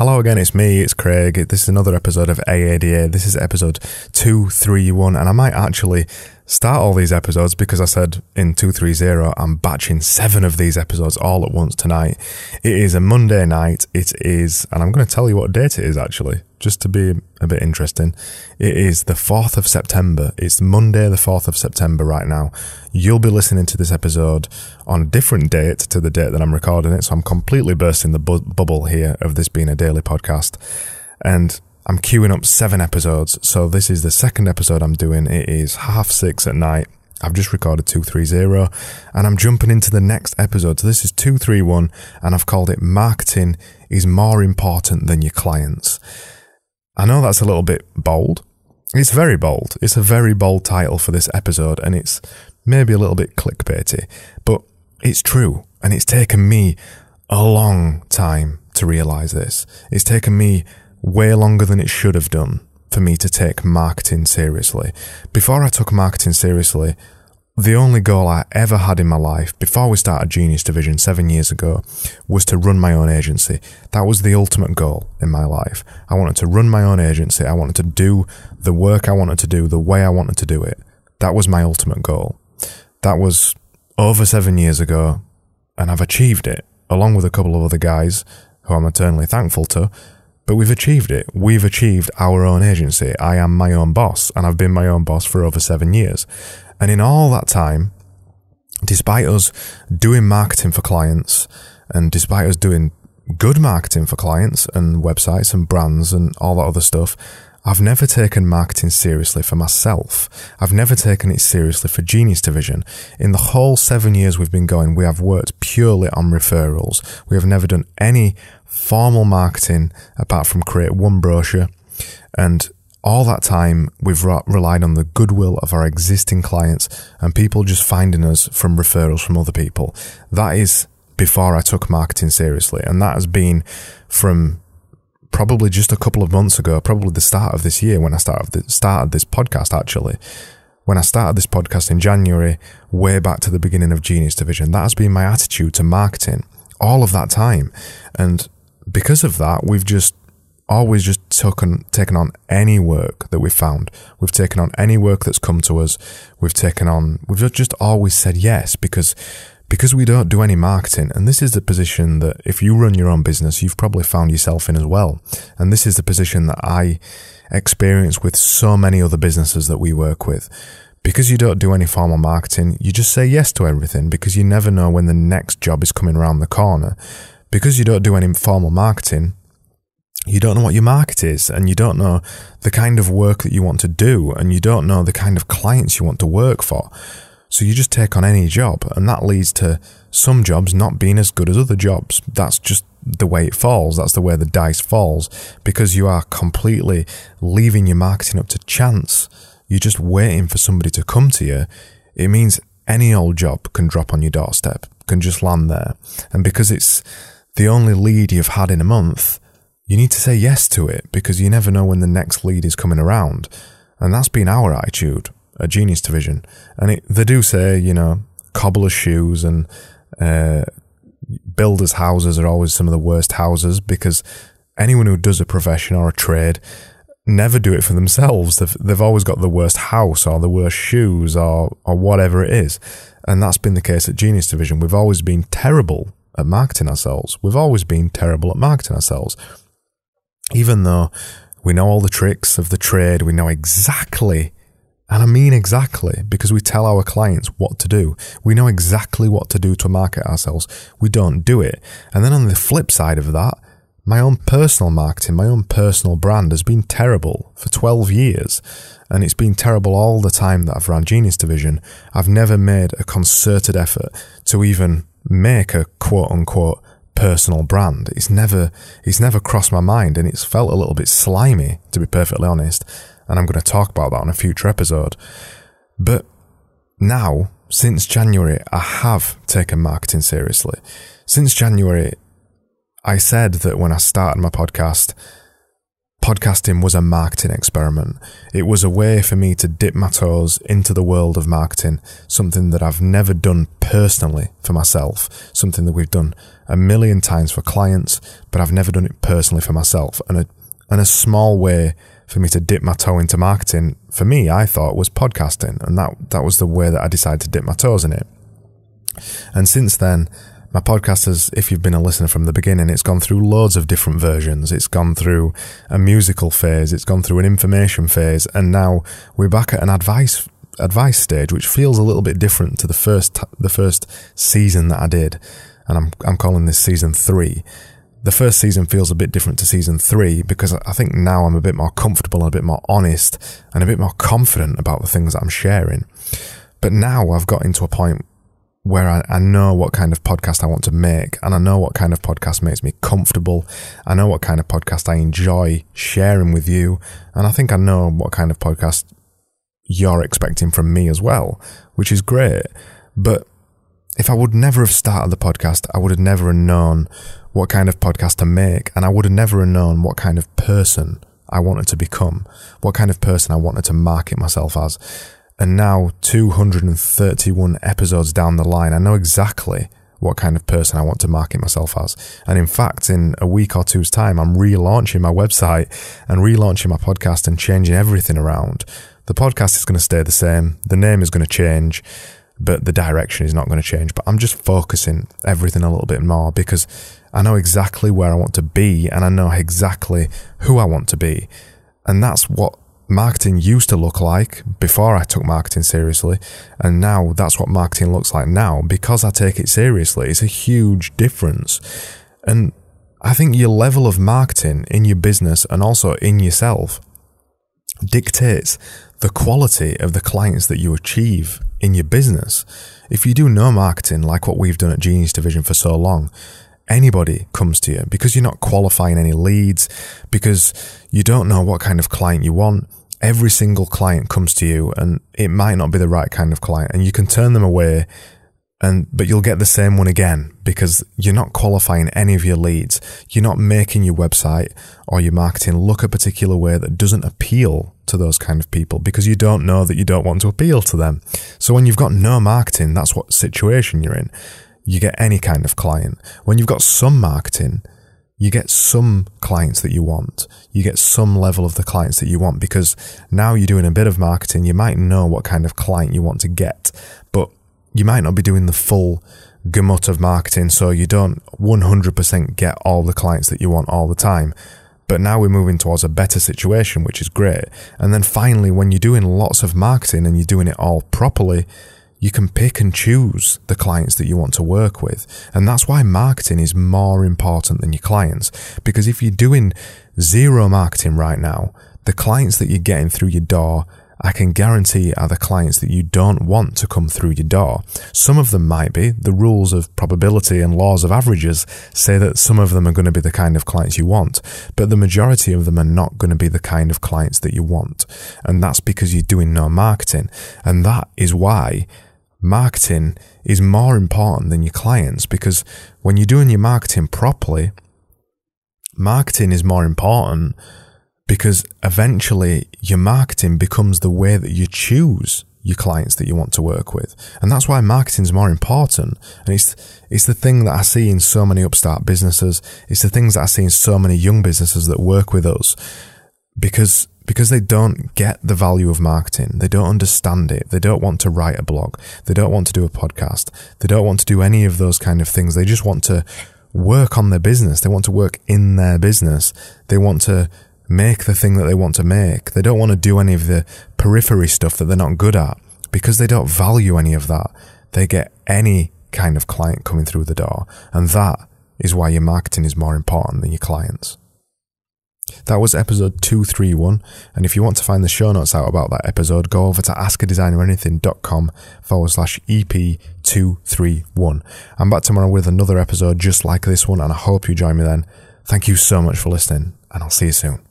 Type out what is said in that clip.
Hello again, it's me, it's Craig. This is another episode of AADA. This is episode 231, and I might actually start all these episodes because I said in 230 I'm batching seven of these episodes all at once tonight. It is a Monday night. It is, and I'm going to tell you what date it is actually, just to be a bit interesting. It is the 4th of September. It's Monday, the 4th of September right now. You'll be listening to this episode on a different date to the date that I'm recording it, so I'm completely bursting the bu- bubble here of this being a daily podcast. And I'm queuing up seven episodes. So this is the second episode I'm doing. It is half six at night. I've just recorded 230 and I'm jumping into the next episode. So this is 231 and I've called it Marketing is More Important Than Your Clients. I know that's a little bit bold. It's very bold. It's a very bold title for this episode and it's maybe a little bit clickbaity, but it's true. And it's taken me a long time to realize this. It's taken me way longer than it should have done for me to take marketing seriously. Before I took marketing seriously, the only goal I ever had in my life before we started Genius Division seven years ago was to run my own agency. That was the ultimate goal in my life. I wanted to run my own agency. I wanted to do the work I wanted to do the way I wanted to do it. That was my ultimate goal. That was over seven years ago, and I've achieved it along with a couple of other guys who I'm eternally thankful to. But we've achieved it. We've achieved our own agency. I am my own boss, and I've been my own boss for over seven years. And in all that time, despite us doing marketing for clients, and despite us doing good marketing for clients and websites and brands and all that other stuff, I've never taken marketing seriously for myself. I've never taken it seriously for Genius Division. In the whole seven years we've been going, we have worked purely on referrals. We have never done any formal marketing apart from create one brochure. And all that time, we've relied on the goodwill of our existing clients and people just finding us from referrals from other people. That is before I took marketing seriously. And that has been from probably just a couple of months ago, probably the start of this year when I started, started this podcast actually. When I started this podcast in January, way back to the beginning of Genius Division, that has been my attitude to marketing all of that time. And because of that, we've just always just taken taken on any work that we've found. We've taken on any work that's come to us. We've taken on we've just always said yes because because we don't do any marketing and this is the position that if you run your own business you've probably found yourself in as well. And this is the position that I experience with so many other businesses that we work with. Because you don't do any formal marketing, you just say yes to everything because you never know when the next job is coming around the corner because you don't do any formal marketing, you don't know what your market is and you don't know the kind of work that you want to do and you don't know the kind of clients you want to work for. So you just take on any job and that leads to some jobs not being as good as other jobs. That's just the way it falls. That's the way the dice falls because you are completely leaving your marketing up to chance. You're just waiting for somebody to come to you. It means any old job can drop on your doorstep, can just land there. And because it's the only lead you've had in a month, you need to say yes to it because you never know when the next lead is coming around. And that's been our attitude at Genius Division. And it, they do say, you know, cobbler's shoes and uh, builders' houses are always some of the worst houses because anyone who does a profession or a trade never do it for themselves. They've, they've always got the worst house or the worst shoes or, or whatever it is. And that's been the case at Genius Division. We've always been terrible at marketing ourselves. We've always been terrible at marketing ourselves. Even though we know all the tricks of the trade, we know exactly, and I mean exactly, because we tell our clients what to do. We know exactly what to do to market ourselves. We don't do it. And then on the flip side of that, my own personal marketing, my own personal brand has been terrible for 12 years. And it's been terrible all the time that I've run Genius Division. I've never made a concerted effort to even make a quote unquote personal brand. It's never it's never crossed my mind and it's felt a little bit slimy, to be perfectly honest. And I'm going to talk about that on a future episode. But now, since January, I have taken marketing seriously. Since January, I said that when I started my podcast, podcasting was a marketing experiment. It was a way for me to dip my toes into the world of marketing, something that I've never done personally for myself, something that we've done a million times for clients, but I've never done it personally for myself. And a, and a small way for me to dip my toe into marketing, for me, I thought was podcasting. And that, that was the way that I decided to dip my toes in it. And since then, my podcast has, if you've been a listener from the beginning, it's gone through loads of different versions. It's gone through a musical phase, it's gone through an information phase, and now we're back at an advice advice stage, which feels a little bit different to the first the first season that I did, and I'm I'm calling this season three. The first season feels a bit different to season three because I think now I'm a bit more comfortable and a bit more honest and a bit more confident about the things that I'm sharing. But now I've got into a point where I, I, know what kind of podcast I want to make and I know what kind of podcast makes me comfortable. I know what kind of podcast I enjoy sharing with you. And I think I know what kind of podcast you're expecting from me as well, which is great. But if I would never have started the podcast, I would have never known what kind of podcast to make. And I would have never known what kind of person I wanted to become, what kind of person I wanted to market myself as. And now, 231 episodes down the line, I know exactly what kind of person I want to market myself as. And in fact, in a week or two's time, I'm relaunching my website and relaunching my podcast and changing everything around. The podcast is going to stay the same. The name is going to change, but the direction is not going to change. But I'm just focusing everything a little bit more because I know exactly where I want to be and I know exactly who I want to be. And that's what marketing used to look like before I took marketing seriously. And now that's what marketing looks like now because I take it seriously. It's a huge difference. And I think your level of marketing in your business and also in yourself dictates the quality of the clients that you achieve in your business. If you do no marketing like what we've done at Genius Division for so long, anybody comes to you because you're not qualifying any leads, because you don't know what kind of client you want, every single client comes to you and it might not be the right kind of client and you can turn them away and but you'll get the same one again because you're not qualifying any of your leads. You're not making your website or your marketing look a particular way that doesn't appeal to those kind of people because you don't know that you don't want to appeal to them. So when you've got no marketing, that's what situation you're in. You get any kind of client. When you've got some marketing, you get some clients that you want. You get some level of the clients that you want because now you're doing a bit of marketing. You might know what kind of client you want to get, but you might not be doing the full gamut of marketing. So you don't 100% get all the clients that you want all the time. But now we're moving towards a better situation, which is great. And then finally, when you're doing lots of marketing and you're doing it all properly, you can pick and choose the clients that you want to work with. And that's why marketing is more important than your clients. Because if you're doing zero marketing right now, the clients that you're getting through your door, I can guarantee are the clients that you don't want to come through your door. Some of them might be. The rules of probability and laws of averages say that some of them are going to be the kind of clients you want, but the majority of them are not going to be the kind of clients that you want. And that's because you're doing no marketing. And that is why marketing is more important than your clients because when you're doing your marketing properly, marketing is more important because eventually your marketing becomes the way that you choose your clients that you want to work with. And that's why marketing is more important. And it's, it's the thing that I see in so many upstart businesses. It's the things that I see in so many young businesses that work with us because because they don't get the value of marketing. They don't understand it. They don't want to write a blog. They don't want to do a podcast. They don't want to do any of those kind of things. They just want to work on their business. They want to work in their business. They want to make the thing that they want to make. They don't want to do any of the periphery stuff that they're not good at because they don't value any of that. They get any kind of client coming through the door. And that is why your marketing is more important than your clients. That was episode 231. And if you want to find the show notes out about that episode, go over to askadesigneranything.com forward slash EP231. I'm back tomorrow with another episode just like this one, and I hope you join me then. Thank you so much for listening, and I'll see you soon.